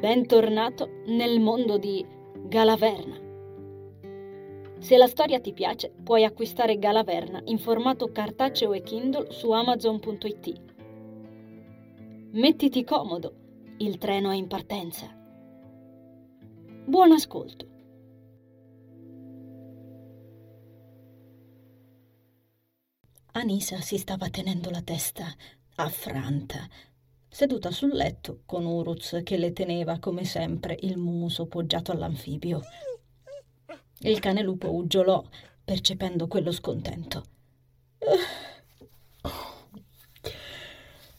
Bentornato nel mondo di Galaverna. Se la storia ti piace, puoi acquistare Galaverna in formato cartaceo e Kindle su amazon.it. Mettiti comodo, il treno è in partenza. Buon ascolto. Anisa si stava tenendo la testa affranta, seduta sul letto con Uruz che le teneva come sempre il muso poggiato all'anfibio. Il cane lupo uggiolò, percependo quello scontento.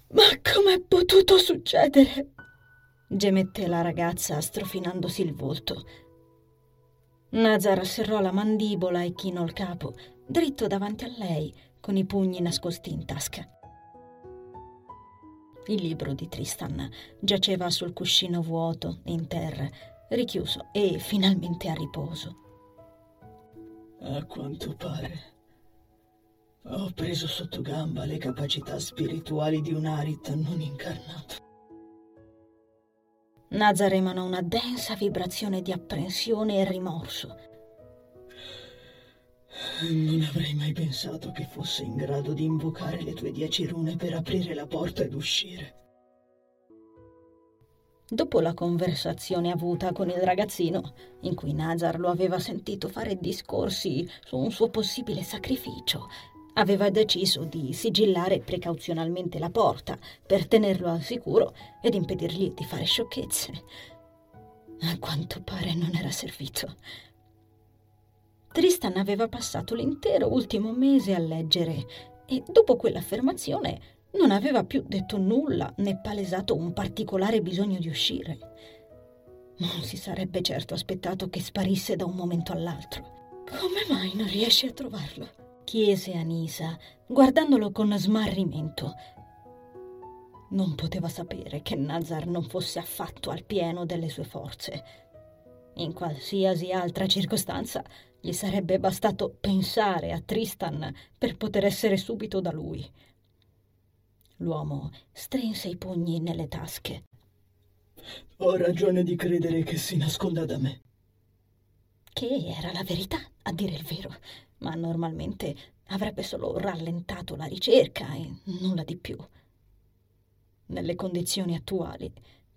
Ma com'è potuto succedere? gemette la ragazza strofinandosi il volto. Nazar serrò la mandibola e chinò il capo, dritto davanti a lei, con i pugni nascosti in tasca. Il libro di Tristan giaceva sul cuscino vuoto, in terra, richiuso e finalmente a riposo. A quanto pare ho preso sotto gamba le capacità spirituali di un Arit non incarnato. Nazar emanò una densa vibrazione di apprensione e rimorso non avrei mai pensato che fosse in grado di invocare le tue dieci rune per aprire la porta ed uscire. Dopo la conversazione avuta con il ragazzino, in cui Nazar lo aveva sentito fare discorsi su un suo possibile sacrificio, aveva deciso di sigillare precauzionalmente la porta per tenerlo al sicuro ed impedirgli di fare sciocchezze. A quanto pare non era servito. Tristan aveva passato l'intero ultimo mese a leggere e dopo quell'affermazione non aveva più detto nulla né palesato un particolare bisogno di uscire. Non si sarebbe certo aspettato che sparisse da un momento all'altro. Come mai non riesci a trovarlo? chiese Anisa, guardandolo con smarrimento. Non poteva sapere che Nazar non fosse affatto al pieno delle sue forze. In qualsiasi altra circostanza gli sarebbe bastato pensare a Tristan per poter essere subito da lui. L'uomo strinse i pugni nelle tasche. Ho ragione di credere che si nasconda da me. Che era la verità, a dire il vero, ma normalmente avrebbe solo rallentato la ricerca e nulla di più. Nelle condizioni attuali,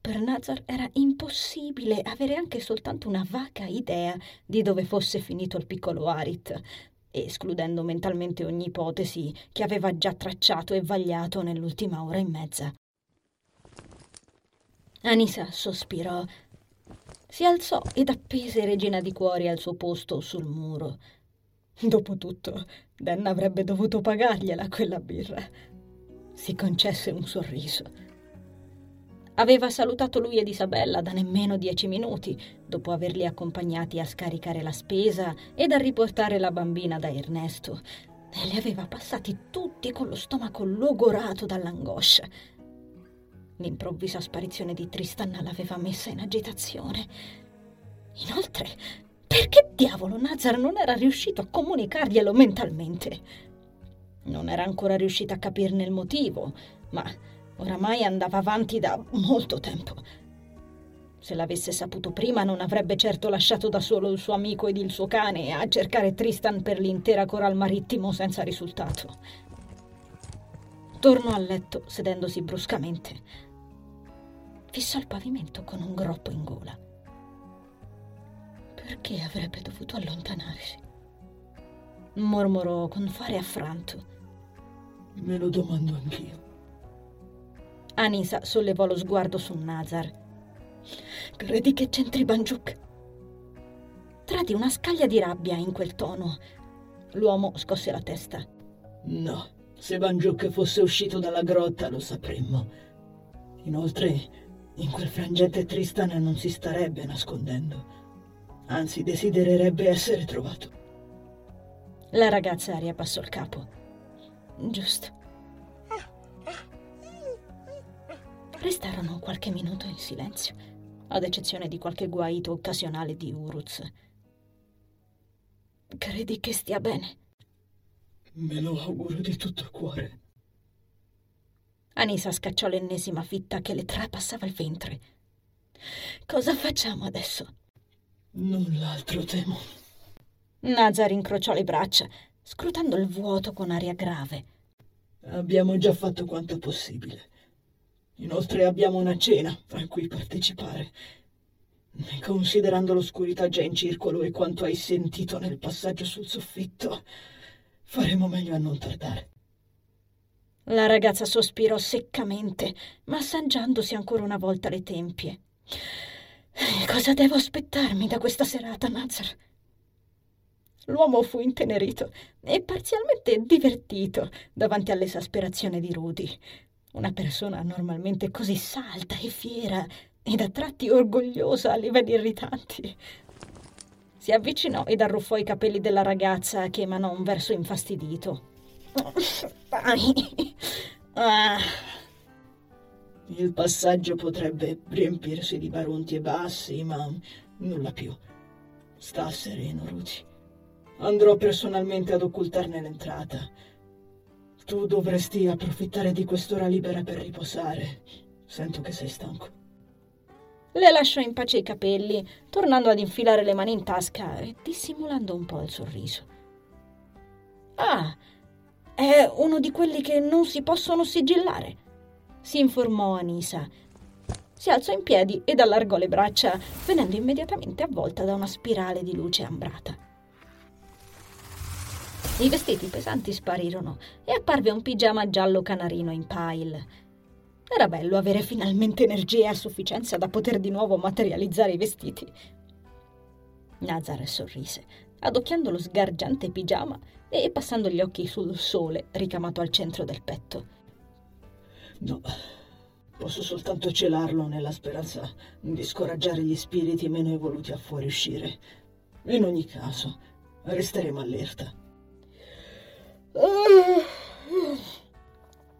per Nazar era impossibile avere anche soltanto una vaga idea di dove fosse finito il piccolo Arit, escludendo mentalmente ogni ipotesi che aveva già tracciato e vagliato nell'ultima ora e mezza. Anisa sospirò, si alzò ed appese Regina di Cuori al suo posto sul muro. Dopotutto, Dan avrebbe dovuto pagargliela quella birra. Si concesse un sorriso. Aveva salutato lui ed Isabella da nemmeno dieci minuti, dopo averli accompagnati a scaricare la spesa ed a riportare la bambina da Ernesto, e li aveva passati tutti con lo stomaco logorato dall'angoscia. L'improvvisa sparizione di Tristan l'aveva messa in agitazione. Inoltre, perché diavolo Nazar non era riuscito a comunicarglielo mentalmente? Non era ancora riuscita a capirne il motivo, ma Oramai andava avanti da molto tempo. Se l'avesse saputo prima non avrebbe certo lasciato da solo il suo amico ed il suo cane a cercare Tristan per l'intera coral marittimo senza risultato. Tornò a letto sedendosi bruscamente. Fissò il pavimento con un groppo in gola. Perché avrebbe dovuto allontanarsi? Mormorò con fare affranto. Me lo domando anch'io. Anisa sollevò lo sguardo su Nazar. Credi che c'entri Banjuk? Trati una scaglia di rabbia in quel tono. L'uomo scosse la testa. No, se Banjuk fosse uscito dalla grotta lo sapremmo. Inoltre, in quel frangente Tristan non si starebbe nascondendo. Anzi, desidererebbe essere trovato. La ragazza riabbassò il capo. Giusto. Restarono qualche minuto in silenzio, ad eccezione di qualche guaito occasionale di Uruz. Credi che stia bene? Me lo auguro di tutto cuore. Anisa scacciò l'ennesima fitta che le trapassava il ventre. Cosa facciamo adesso? Null'altro temo. Nazar incrociò le braccia, scrutando il vuoto con aria grave. Abbiamo già fatto quanto possibile. Inoltre abbiamo una cena a cui partecipare. Considerando l'oscurità già in circolo e quanto hai sentito nel passaggio sul soffitto, faremo meglio a non tardare. La ragazza sospirò seccamente, massaggiandosi ancora una volta le tempie. Cosa devo aspettarmi da questa serata, Nazar? L'uomo fu intenerito e parzialmente divertito davanti all'esasperazione di Rudy. Una persona normalmente così salda e fiera ed a tratti orgogliosa a livelli irritanti. Si avvicinò ed arruffò i capelli della ragazza che emanò un verso infastidito. Ah. Il passaggio potrebbe riempirsi di barunti e bassi, ma nulla più. Sta sereno, Rudy. Andrò personalmente ad occultarne l'entrata. Tu dovresti approfittare di quest'ora libera per riposare. Sento che sei stanco. Le lasciò in pace i capelli, tornando ad infilare le mani in tasca e dissimulando un po' il sorriso. Ah, è uno di quelli che non si possono sigillare, si informò Anisa. Si alzò in piedi ed allargò le braccia, venendo immediatamente avvolta da una spirale di luce ambrata. I vestiti pesanti sparirono e apparve un pigiama giallo canarino in pile. Era bello avere finalmente energia a sufficienza da poter di nuovo materializzare i vestiti. Nazar sorrise, adocchiando lo sgargiante pigiama e passando gli occhi sul sole ricamato al centro del petto. No, posso soltanto celarlo nella speranza di scoraggiare gli spiriti meno evoluti a fuoriuscire. In ogni caso, resteremo allerta.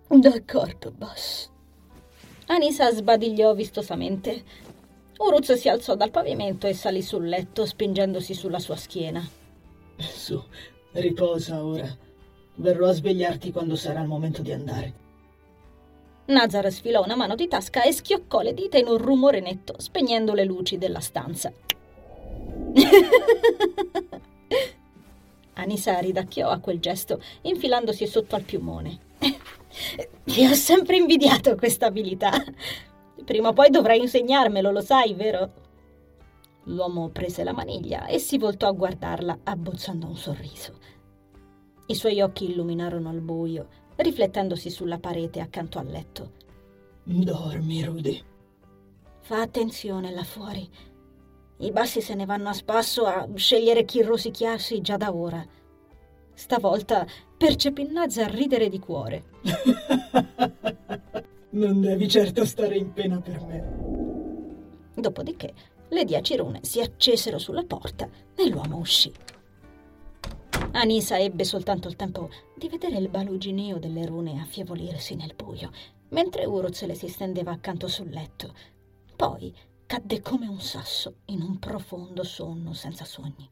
D'accordo, boss. Anisa sbadigliò vistosamente. Uruz si alzò dal pavimento e salì sul letto, spingendosi sulla sua schiena. Su, riposa ora. Verrò a svegliarti quando sarà il momento di andare. Nazar sfilò una mano di tasca e schioccò le dita in un rumore netto, spegnendo le luci della stanza. Anisa ridacchiò a quel gesto, infilandosi sotto al piumone. Ti ho sempre invidiato questa abilità. Prima o poi dovrai insegnarmelo, lo sai, vero? L'uomo prese la maniglia e si voltò a guardarla, abbozzando un sorriso. I suoi occhi illuminarono al buio, riflettendosi sulla parete accanto al letto. Dormi, Rudy. Fa attenzione là fuori. I bassi se ne vanno a spasso a scegliere chi rosicchiarsi già da ora. Stavolta percepì Nazza ridere di cuore. non devi certo stare in pena per me. Dopodiché le dieci rune si accesero sulla porta e l'uomo uscì. Anisa ebbe soltanto il tempo di vedere il balugineo delle rune affievolirsi nel buio, mentre Uruz le si stendeva accanto sul letto. Poi cadde come un sasso in un profondo sonno senza sogni.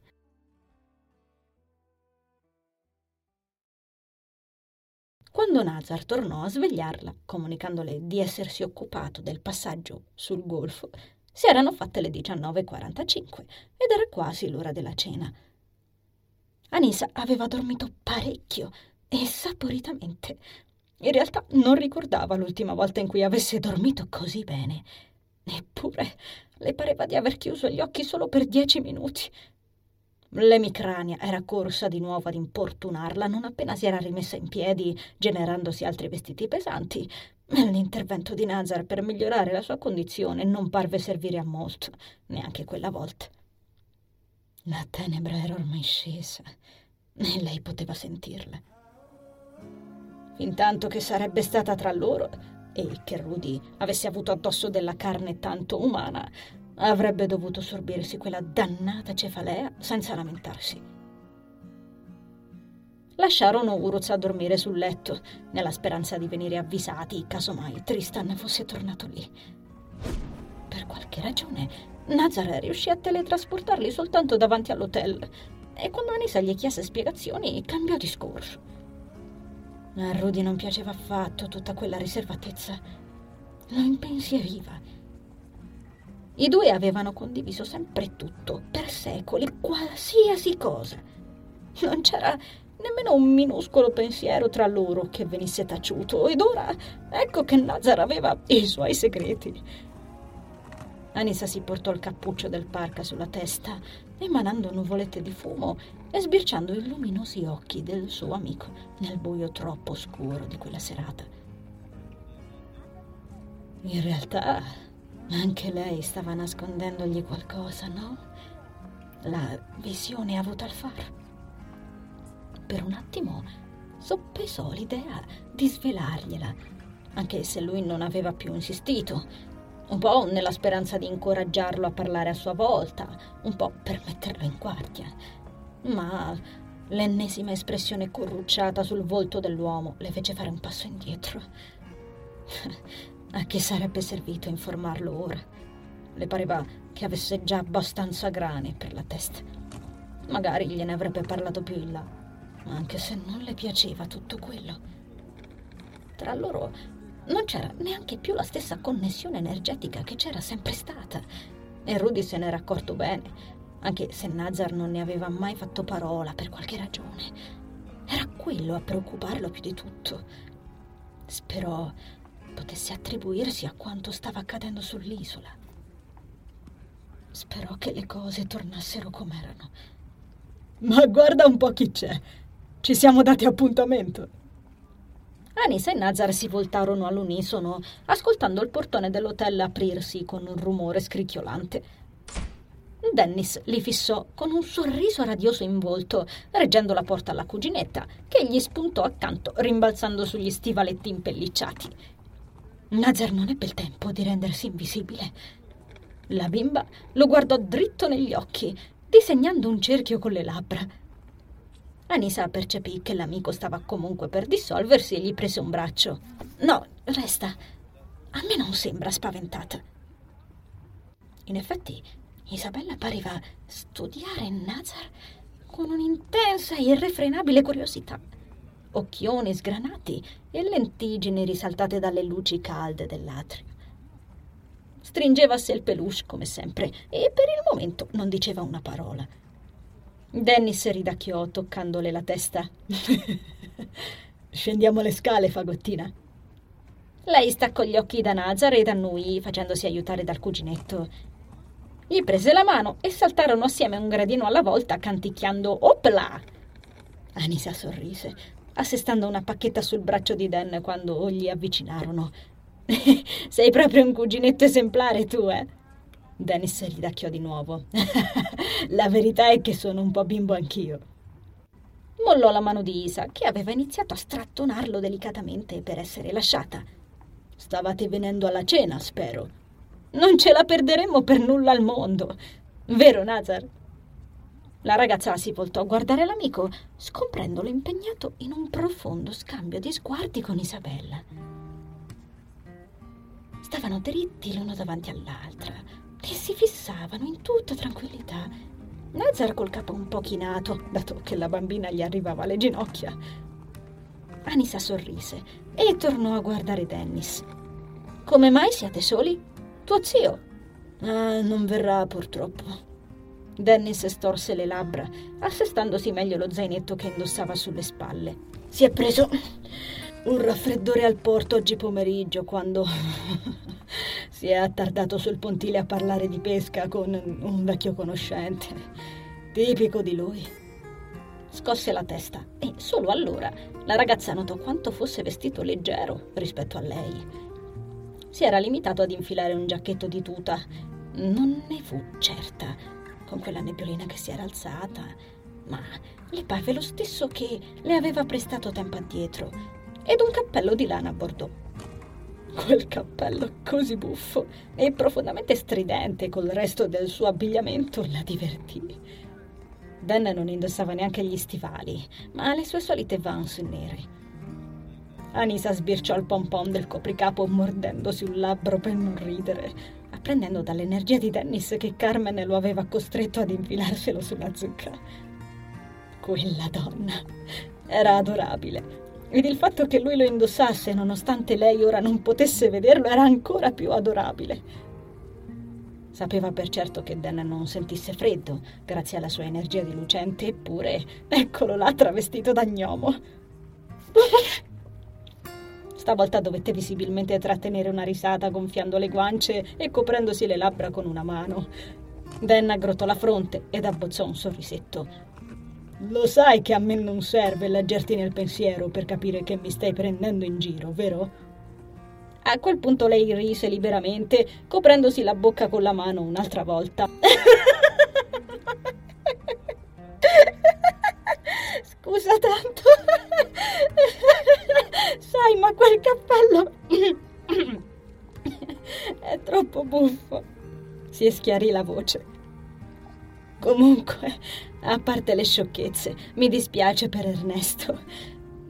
Quando Nazar tornò a svegliarla, comunicandole di essersi occupato del passaggio sul golfo, si erano fatte le 19.45 ed era quasi l'ora della cena. Anisa aveva dormito parecchio e saporitamente. In realtà non ricordava l'ultima volta in cui avesse dormito così bene. Eppure le pareva di aver chiuso gli occhi solo per dieci minuti. L'emicrania era corsa di nuovo ad importunarla non appena si era rimessa in piedi, generandosi altri vestiti pesanti. L'intervento di Nazar per migliorare la sua condizione non parve servire a molto, neanche quella volta. La tenebra era ormai scesa e lei poteva sentirla. Fintanto che sarebbe stata tra loro, e che Rudy avesse avuto addosso della carne tanto umana, avrebbe dovuto sorbirsi quella dannata cefalea senza lamentarsi. Lasciarono Uruz a dormire sul letto, nella speranza di venire avvisati casomai Tristan fosse tornato lì. Per qualche ragione, Nazar riuscì a teletrasportarli soltanto davanti all'hotel e quando Anisa gli chiese spiegazioni cambiò discorso. A Rudy non piaceva affatto tutta quella riservatezza. Lo impensieriva. I due avevano condiviso sempre tutto, per secoli, qualsiasi cosa. Non c'era nemmeno un minuscolo pensiero tra loro che venisse taciuto, ed ora ecco che Nazar aveva i suoi segreti. Anissa si portò il cappuccio del parca sulla testa, emanando nuvolette di fumo e sbirciando i luminosi occhi del suo amico nel buio troppo scuro di quella serata. In realtà anche lei stava nascondendogli qualcosa, no? La visione avuta al faro. Per un attimo soppesò l'idea di svelargliela, anche se lui non aveva più insistito, un po' nella speranza di incoraggiarlo a parlare a sua volta, un po' per metterlo in guardia. Ma l'ennesima espressione corrucciata sul volto dell'uomo le fece fare un passo indietro. A che sarebbe servito informarlo ora? Le pareva che avesse già abbastanza grane per la testa. Magari gliene avrebbe parlato più in là, anche se non le piaceva tutto quello. Tra loro non c'era neanche più la stessa connessione energetica che c'era sempre stata. E Rudy se n'era accorto bene, anche se Nazar non ne aveva mai fatto parola per qualche ragione. Era quello a preoccuparlo più di tutto. Sperò potesse attribuirsi a quanto stava accadendo sull'isola. Sperò che le cose tornassero com'erano. Ma guarda un po' chi c'è. Ci siamo dati appuntamento. Anisa e Nazar si voltarono all'unisono, ascoltando il portone dell'hotel aprirsi con un rumore scricchiolante. Dennis li fissò con un sorriso radioso in volto, reggendo la porta alla cuginetta, che gli spuntò accanto, rimbalzando sugli stivaletti impellicciati. Nazar non ebbe il tempo di rendersi invisibile. La bimba lo guardò dritto negli occhi, disegnando un cerchio con le labbra. Anisa percepì che l'amico stava comunque per dissolversi e gli prese un braccio. No, resta. A me non sembra spaventata. In effetti, Isabella pareva studiare Nazar con un'intensa e irrefrenabile curiosità occhioni sgranati e lentigini risaltate dalle luci calde dell'atrio. Stringeva a sé il peluche come sempre e per il momento non diceva una parola. Dennis ridacchiò toccandole la testa. Scendiamo le scale, fagottina. Lei staccò gli occhi da Nazar e da noi, facendosi aiutare dal cuginetto. Gli prese la mano e saltarono assieme un gradino alla volta, canticchiando Opla! Anisa sorrise, assestando una pacchetta sul braccio di Dan quando gli avvicinarono. Sei proprio un cuginetto esemplare tu, eh? Dennis ridacchiò di nuovo. la verità è che sono un po' bimbo anch'io. Mollò la mano di Isa, che aveva iniziato a strattonarlo delicatamente per essere lasciata. Stavate venendo alla cena, spero. Non ce la perderemmo per nulla al mondo. Vero, Nazar? La ragazza si voltò a guardare l'amico, scomprendolo impegnato in un profondo scambio di sguardi con Isabella. Stavano dritti l'uno davanti all'altra e si fissavano in tutta tranquillità. Nazar col capo un po' chinato, dato che la bambina gli arrivava alle ginocchia. Anisa sorrise e tornò a guardare Dennis. Come mai siete soli? Tuo zio? Ah, non verrà purtroppo. Dennis storse le labbra, assestandosi meglio lo zainetto che indossava sulle spalle. Si è preso un raffreddore al porto oggi pomeriggio quando si è attardato sul pontile a parlare di pesca con un vecchio conoscente. Tipico di lui. Scosse la testa e solo allora la ragazza notò quanto fosse vestito leggero rispetto a lei. Si era limitato ad infilare un giacchetto di tuta. Non ne fu certa con quella nebbiolina che si era alzata, ma le parve lo stesso che le aveva prestato tempo addietro, ed un cappello di lana a bordeaux. Quel cappello così buffo e profondamente stridente col resto del suo abbigliamento la divertì. Dan non indossava neanche gli stivali, ma le sue solite vans nere. Anisa sbirciò il pompon del copricapo mordendosi un labbro per non ridere apprendendo dall'energia di Dennis che Carmen lo aveva costretto ad infilarselo sulla zucca. Quella donna era adorabile. Ed il fatto che lui lo indossasse, nonostante lei ora non potesse vederlo, era ancora più adorabile. Sapeva per certo che Dan non sentisse freddo, grazie alla sua energia di lucente, eppure eccolo là travestito da gnomo. Stavolta dovette visibilmente trattenere una risata gonfiando le guance e coprendosi le labbra con una mano. Dan aggrottò la fronte ed abbozzò un sorrisetto. Lo sai che a me non serve leggerti nel pensiero per capire che mi stai prendendo in giro, vero? A quel punto lei rise liberamente, coprendosi la bocca con la mano un'altra volta. Scusa tanto. Sai, ma quel cappello è troppo buffo. Si schiarì la voce. Comunque, a parte le sciocchezze, mi dispiace per Ernesto.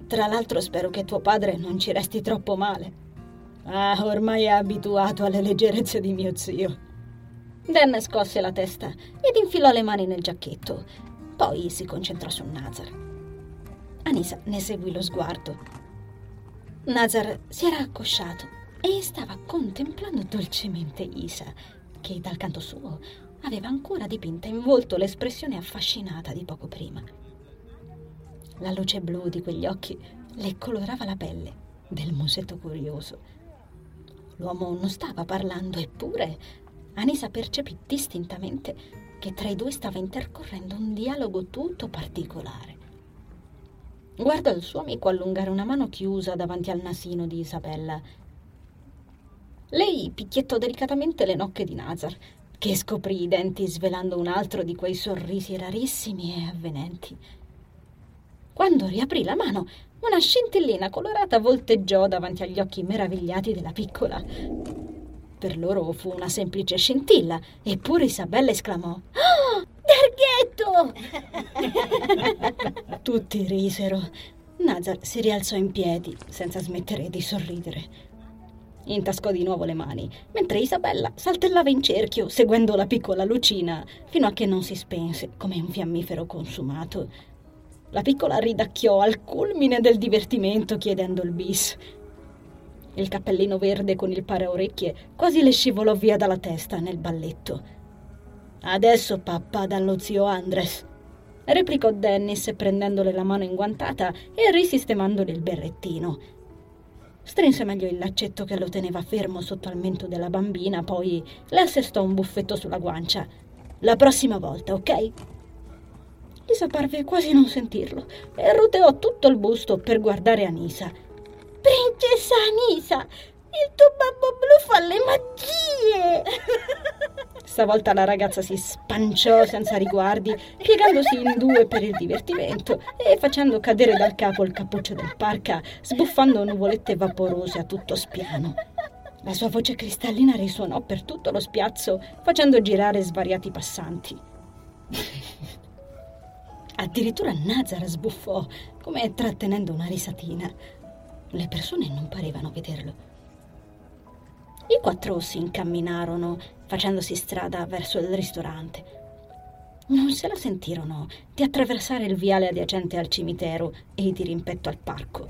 Tra l'altro spero che tuo padre non ci resti troppo male. Ah, ormai è abituato alle leggerezze di mio zio. Dan scosse la testa ed infilò le mani nel giacchetto. Poi si concentrò su Nazar. Anisa ne seguì lo sguardo. Nazar si era accosciato e stava contemplando dolcemente Isa, che dal canto suo aveva ancora dipinta in volto l'espressione affascinata di poco prima. La luce blu di quegli occhi le colorava la pelle del musetto curioso L'uomo non stava parlando, eppure Anisa percepì distintamente che tra i due stava intercorrendo un dialogo tutto particolare. Guardò il suo amico allungare una mano chiusa davanti al nasino di Isabella. Lei picchiettò delicatamente le nocche di Nazar, che scoprì i denti svelando un altro di quei sorrisi rarissimi e avvenenti. Quando riaprì la mano, una scintillina colorata volteggiò davanti agli occhi meravigliati della piccola. Per loro fu una semplice scintilla, eppure Isabella esclamò: Oh, Darghetto! Tutti risero. Nazar si rialzò in piedi, senza smettere di sorridere. Intascò di nuovo le mani, mentre Isabella saltellava in cerchio, seguendo la piccola lucina, fino a che non si spense come un fiammifero consumato. La piccola ridacchiò al culmine del divertimento chiedendo il bis. Il cappellino verde con il paraorecchie quasi le scivolò via dalla testa nel balletto. Adesso papà dallo zio Andres, replicò Dennis prendendole la mano inguantata e risistemandole il berrettino. Strinse meglio il laccetto che lo teneva fermo sotto al mento della bambina, poi le assestò un buffetto sulla guancia. La prossima volta, ok? Lisa parve quasi non sentirlo e roteò tutto il busto per guardare Anisa. Principessa Anisa, il tuo babbo blu fa le magie! Stavolta la ragazza si spanciò senza riguardi, piegandosi in due per il divertimento e facendo cadere dal capo il cappuccio del parca, sbuffando nuvolette vaporose a tutto spiano. La sua voce cristallina risuonò per tutto lo spiazzo, facendo girare svariati passanti. Addirittura Nazar sbuffò, come trattenendo una risatina. Le persone non parevano vederlo. I quattro si incamminarono, facendosi strada verso il ristorante. Non se la sentirono di attraversare il viale adiacente al cimitero e di rimpetto al parco,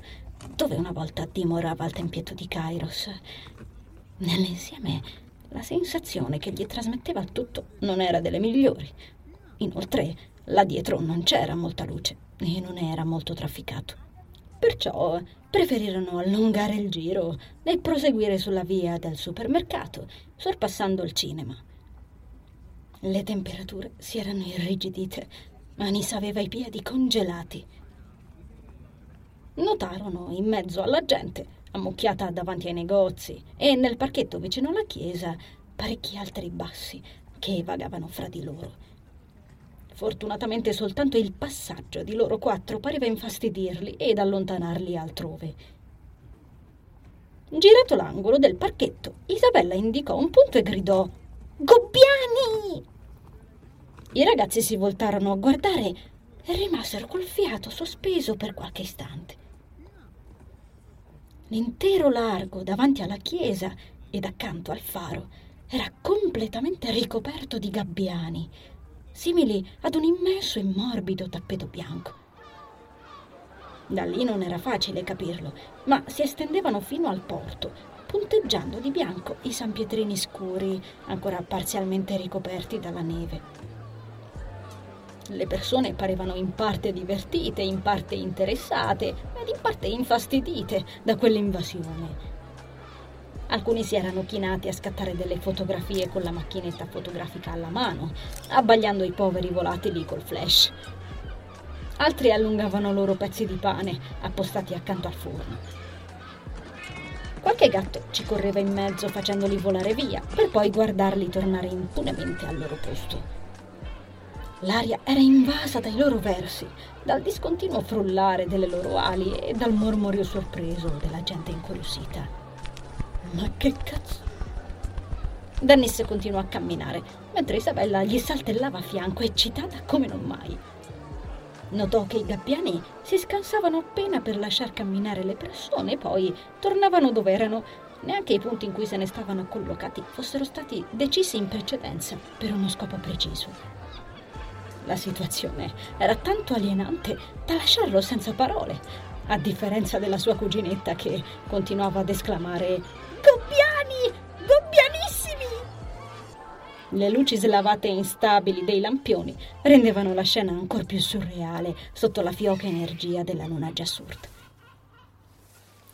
dove una volta dimorava il tempietto di Kairos. Nell'insieme, la sensazione che gli trasmetteva tutto non era delle migliori. Inoltre, Là dietro non c'era molta luce e non era molto trafficato. Perciò preferirono allungare il giro e proseguire sulla via del supermercato, sorpassando il cinema. Le temperature si erano irrigidite, Anisa aveva i piedi congelati. Notarono in mezzo alla gente, ammucchiata davanti ai negozi, e nel parchetto vicino alla chiesa parecchi altri bassi che vagavano fra di loro. Fortunatamente soltanto il passaggio di loro quattro pareva infastidirli ed allontanarli altrove. Girato l'angolo del parchetto, Isabella indicò un punto e gridò Gobbiani! I ragazzi si voltarono a guardare e rimasero col fiato sospeso per qualche istante. L'intero largo davanti alla chiesa ed accanto al faro era completamente ricoperto di gabbiani, simili ad un immenso e morbido tappeto bianco. Da lì non era facile capirlo, ma si estendevano fino al porto, punteggiando di bianco i sanpietrini scuri, ancora parzialmente ricoperti dalla neve. Le persone parevano in parte divertite, in parte interessate ed in parte infastidite da quell'invasione. Alcuni si erano chinati a scattare delle fotografie con la macchinetta fotografica alla mano, abbagliando i poveri volatili col flash. Altri allungavano loro pezzi di pane appostati accanto al forno. Qualche gatto ci correva in mezzo facendoli volare via, per poi guardarli tornare impunemente al loro posto. L'aria era invasa dai loro versi, dal discontinuo frullare delle loro ali e dal mormorio sorpreso della gente incuriosita. Ma che cazzo? Dennis continuò a camminare, mentre Isabella gli saltellava a fianco, eccitata come non mai. Notò che i gabbiani si scansavano appena per lasciar camminare le persone poi tornavano dove erano. Neanche i punti in cui se ne stavano collocati fossero stati decisi in precedenza per uno scopo preciso. La situazione era tanto alienante da lasciarlo senza parole, a differenza della sua cuginetta che continuava ad esclamare Gobbiani! Gobbianissimi! Le luci slavate e instabili dei lampioni rendevano la scena ancora più surreale sotto la fioca energia della luna già sorta.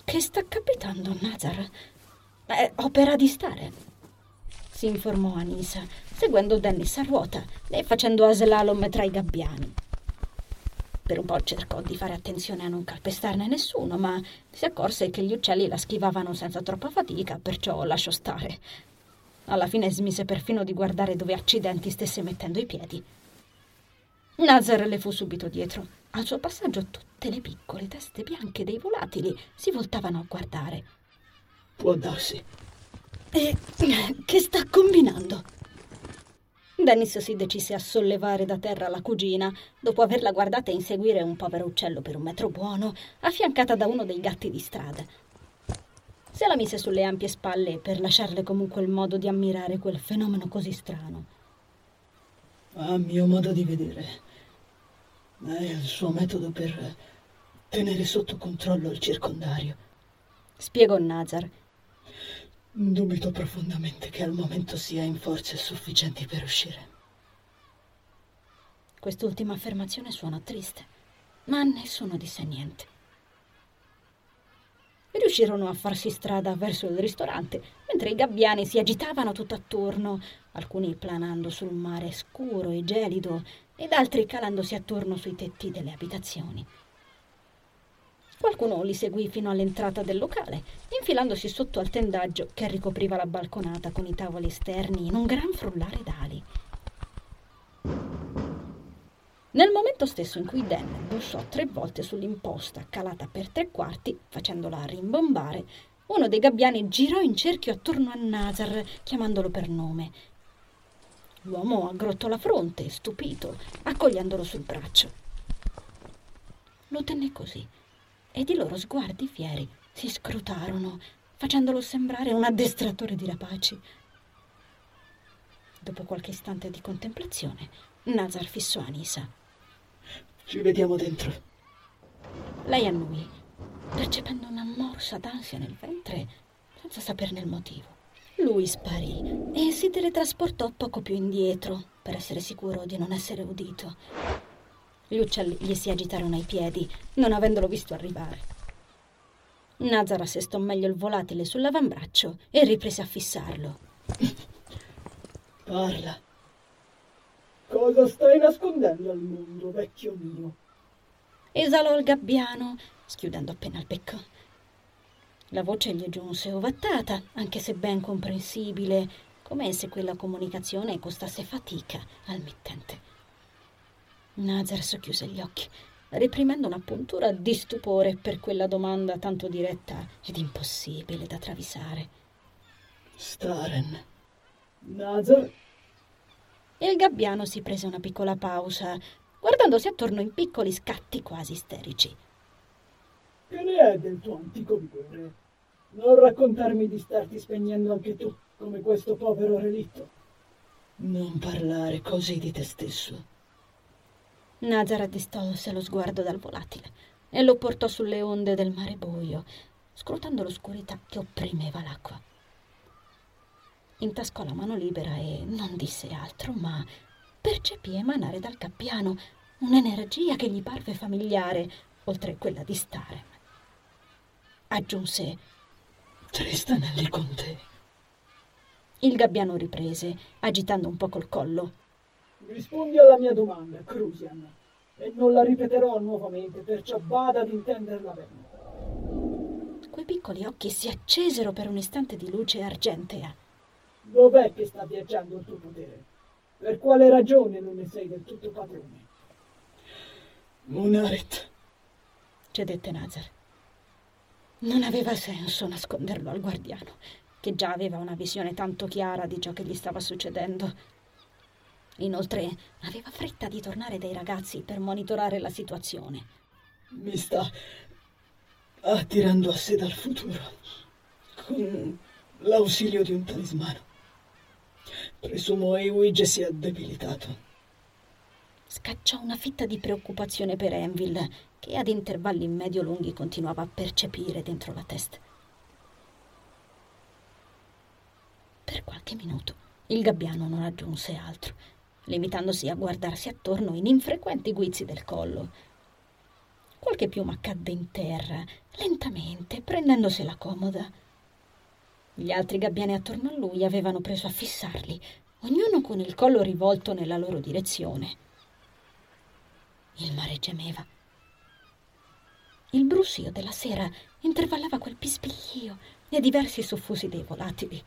Che sta capitando, Nazar? È opera di stare, si informò Anisa, seguendo Dennis a ruota e facendo a slalom tra i gabbiani. Per un po' cercò di fare attenzione a non calpestarne nessuno, ma si accorse che gli uccelli la schivavano senza troppa fatica, perciò lasciò stare. Alla fine smise perfino di guardare dove accidenti stesse mettendo i piedi. Nazar le fu subito dietro. Al suo passaggio tutte le piccole teste bianche dei volatili si voltavano a guardare. Può darsi, e che sta combinando? Dennis si decise a sollevare da terra la cugina, dopo averla guardata inseguire un povero uccello per un metro buono, affiancata da uno dei gatti di strada. Se la mise sulle ampie spalle per lasciarle comunque il modo di ammirare quel fenomeno così strano. A mio modo di vedere, è il suo metodo per tenere sotto controllo il circondario. Spiegò Nazar, Dubito profondamente che al momento sia in forze sufficienti per uscire. Quest'ultima affermazione suona triste, ma nessuno disse niente. Riuscirono a farsi strada verso il ristorante, mentre i gabbiani si agitavano tutt'attorno, alcuni planando sul mare scuro e gelido ed altri calandosi attorno sui tetti delle abitazioni. Qualcuno li seguì fino all'entrata del locale, infilandosi sotto al tendaggio che ricopriva la balconata con i tavoli esterni in un gran frullare d'ali. Nel momento stesso in cui Dan bussò tre volte sull'imposta calata per tre quarti, facendola rimbombare, uno dei gabbiani girò in cerchio attorno a Nazar, chiamandolo per nome. L'uomo aggrottò la fronte, stupito, accogliendolo sul braccio. Lo tenne così ed i loro sguardi fieri si scrutarono, facendolo sembrare un addestratore di rapaci. Dopo qualche istante di contemplazione, Nazar fissò Anisa. Ci vediamo dentro. Lei annui, percependo una morsa d'ansia nel ventre, senza saperne il motivo. Lui sparì e si teletrasportò poco più indietro, per essere sicuro di non essere udito. Gli uccelli gli si agitarono ai piedi, non avendolo visto arrivare. Nazar assestò meglio il volatile sull'avambraccio e riprese a fissarlo. Parla. Cosa stai nascondendo al mondo, vecchio mio? Esalò il gabbiano, schiudendo appena il becco. La voce gli giunse ovattata, anche se ben comprensibile, come se quella comunicazione costasse fatica al mittente. Nazar socchiuse gli occhi, reprimendo una puntura di stupore per quella domanda tanto diretta ed impossibile da travisare. Staren. Nazar? Il gabbiano si prese una piccola pausa, guardandosi attorno in piccoli scatti quasi isterici. Che ne è del tuo antico vigore? Non raccontarmi di starti spegnendo anche tu, come questo povero relitto. Non parlare così di te stesso. Nazar distolse lo sguardo dal volatile. e lo portò sulle onde del mare buio, scrutando l'oscurità che opprimeva l'acqua. Intascò la mano libera e non disse altro, ma percepì emanare dal cappiano un'energia che gli parve familiare, oltre quella di Staren. Aggiunse: Tristan è lì con te. Il gabbiano riprese, agitando un po' col collo. Rispondi alla mia domanda, Crusian, e non la ripeterò nuovamente, perciò bada ad intenderla bene. Quei piccoli occhi si accesero per un istante di luce argentea. Dov'è che sta viaggiando il tuo potere? Per quale ragione non ne sei del tutto padrone? Munaret, cedette Nazar. Non aveva senso nasconderlo al guardiano, che già aveva una visione tanto chiara di ciò che gli stava succedendo. Inoltre aveva fretta di tornare dai ragazzi per monitorare la situazione. Mi sta attirando a sé dal futuro con l'ausilio di un talismano. Presumo Ewige sia debilitato. Scacciò una fitta di preoccupazione per Enville, che ad intervalli medio-lunghi continuava a percepire dentro la testa. Per qualche minuto il gabbiano non aggiunse altro, limitandosi a guardarsi attorno in infrequenti guizzi del collo. Qualche piuma cadde in terra, lentamente, prendendosela comoda. Gli altri gabbiani attorno a lui avevano preso a fissarli, ognuno con il collo rivolto nella loro direzione. Il mare gemeva. Il brusio della sera intervallava quel pispiglio e diversi soffusi dei volatili.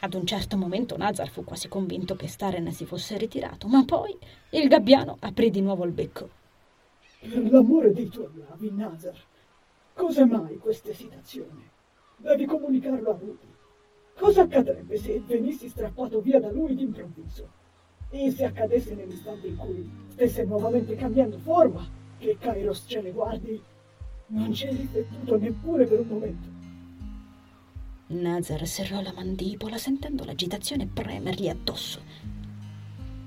Ad un certo momento Nazar fu quasi convinto che Staren si fosse ritirato, ma poi il gabbiano aprì di nuovo il becco. Per l'amore dei tuoi lavi, Nazar, cosa mai questa esitazione? Devi comunicarlo a Rudy. Cosa accadrebbe se venissi strappato via da lui d'improvviso? E se accadesse nell'istante in cui stesse nuovamente cambiando forma, che Kairos ce ne guardi, non ci hai riflettuto neppure per un momento. Nazar serrò la mandibola sentendo l'agitazione premergli addosso.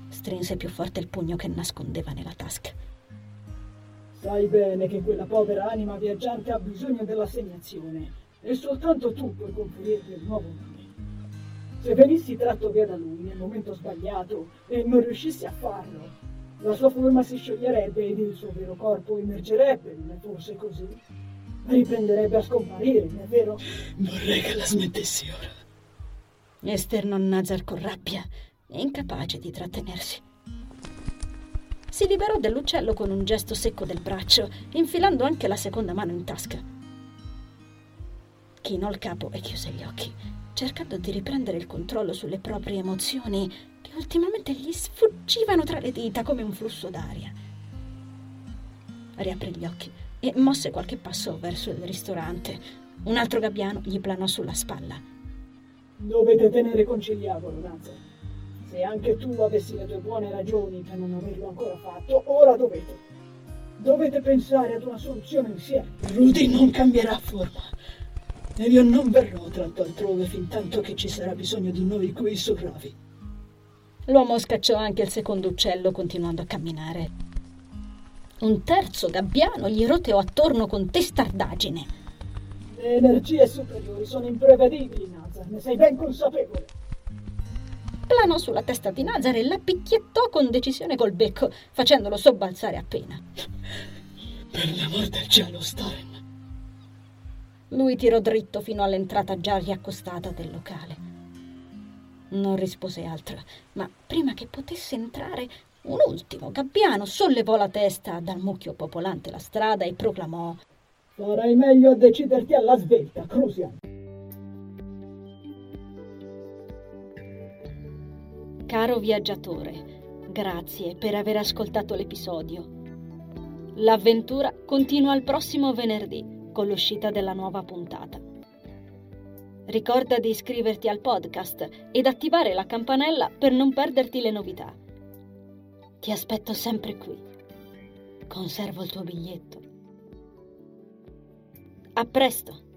Strinse più forte il pugno che nascondeva nella tasca. Sai bene che quella povera anima viaggiante ha bisogno dell'assegnazione e soltanto tu puoi conferirgli il nuovo nome. Se venissi tratto via da lui nel momento sbagliato e non riuscissi a farlo, la sua forma si scioglierebbe ed il suo vero corpo emergerebbe, non è forse così? Riprenderebbe a scomparire, non è vero? Vorrei che la smettessi ora. Esternò Nazar con rabbia, incapace di trattenersi. Si liberò dell'uccello con un gesto secco del braccio, infilando anche la seconda mano in tasca chinò il capo e chiuse gli occhi, cercando di riprendere il controllo sulle proprie emozioni che ultimamente gli sfuggivano tra le dita come un flusso d'aria. Riaprì gli occhi e mosse qualche passo verso il ristorante. Un altro gabbiano gli planò sulla spalla. Dovete tenere conciliabolo, Nazar. Se anche tu avessi le tue buone ragioni per non averlo ancora fatto, ora dovete. Dovete pensare ad una soluzione insieme. Rudy non cambierà forma ed io non verrò tratto altrove fin tanto che ci sarà bisogno di noi qui sopravi. L'uomo scacciò anche il secondo uccello continuando a camminare. Un terzo gabbiano gli roteò attorno con testardaggine. Le energie superiori sono imprevedibili, Nazar, ne sei ben consapevole. Planò sulla testa di Nazar e la picchiettò con decisione col becco, facendolo sobbalzare appena. Per l'amor del cielo, Staren, lui tirò dritto fino all'entrata già riaccostata del locale. Non rispose altro, ma prima che potesse entrare, un ultimo gabbiano sollevò la testa dal mucchio popolante la strada e proclamò: Farai meglio a deciderti alla svelta, Crusian. Caro viaggiatore, grazie per aver ascoltato l'episodio. L'avventura continua il prossimo venerdì con l'uscita della nuova puntata. Ricorda di iscriverti al podcast ed attivare la campanella per non perderti le novità. Ti aspetto sempre qui. Conservo il tuo biglietto. A presto!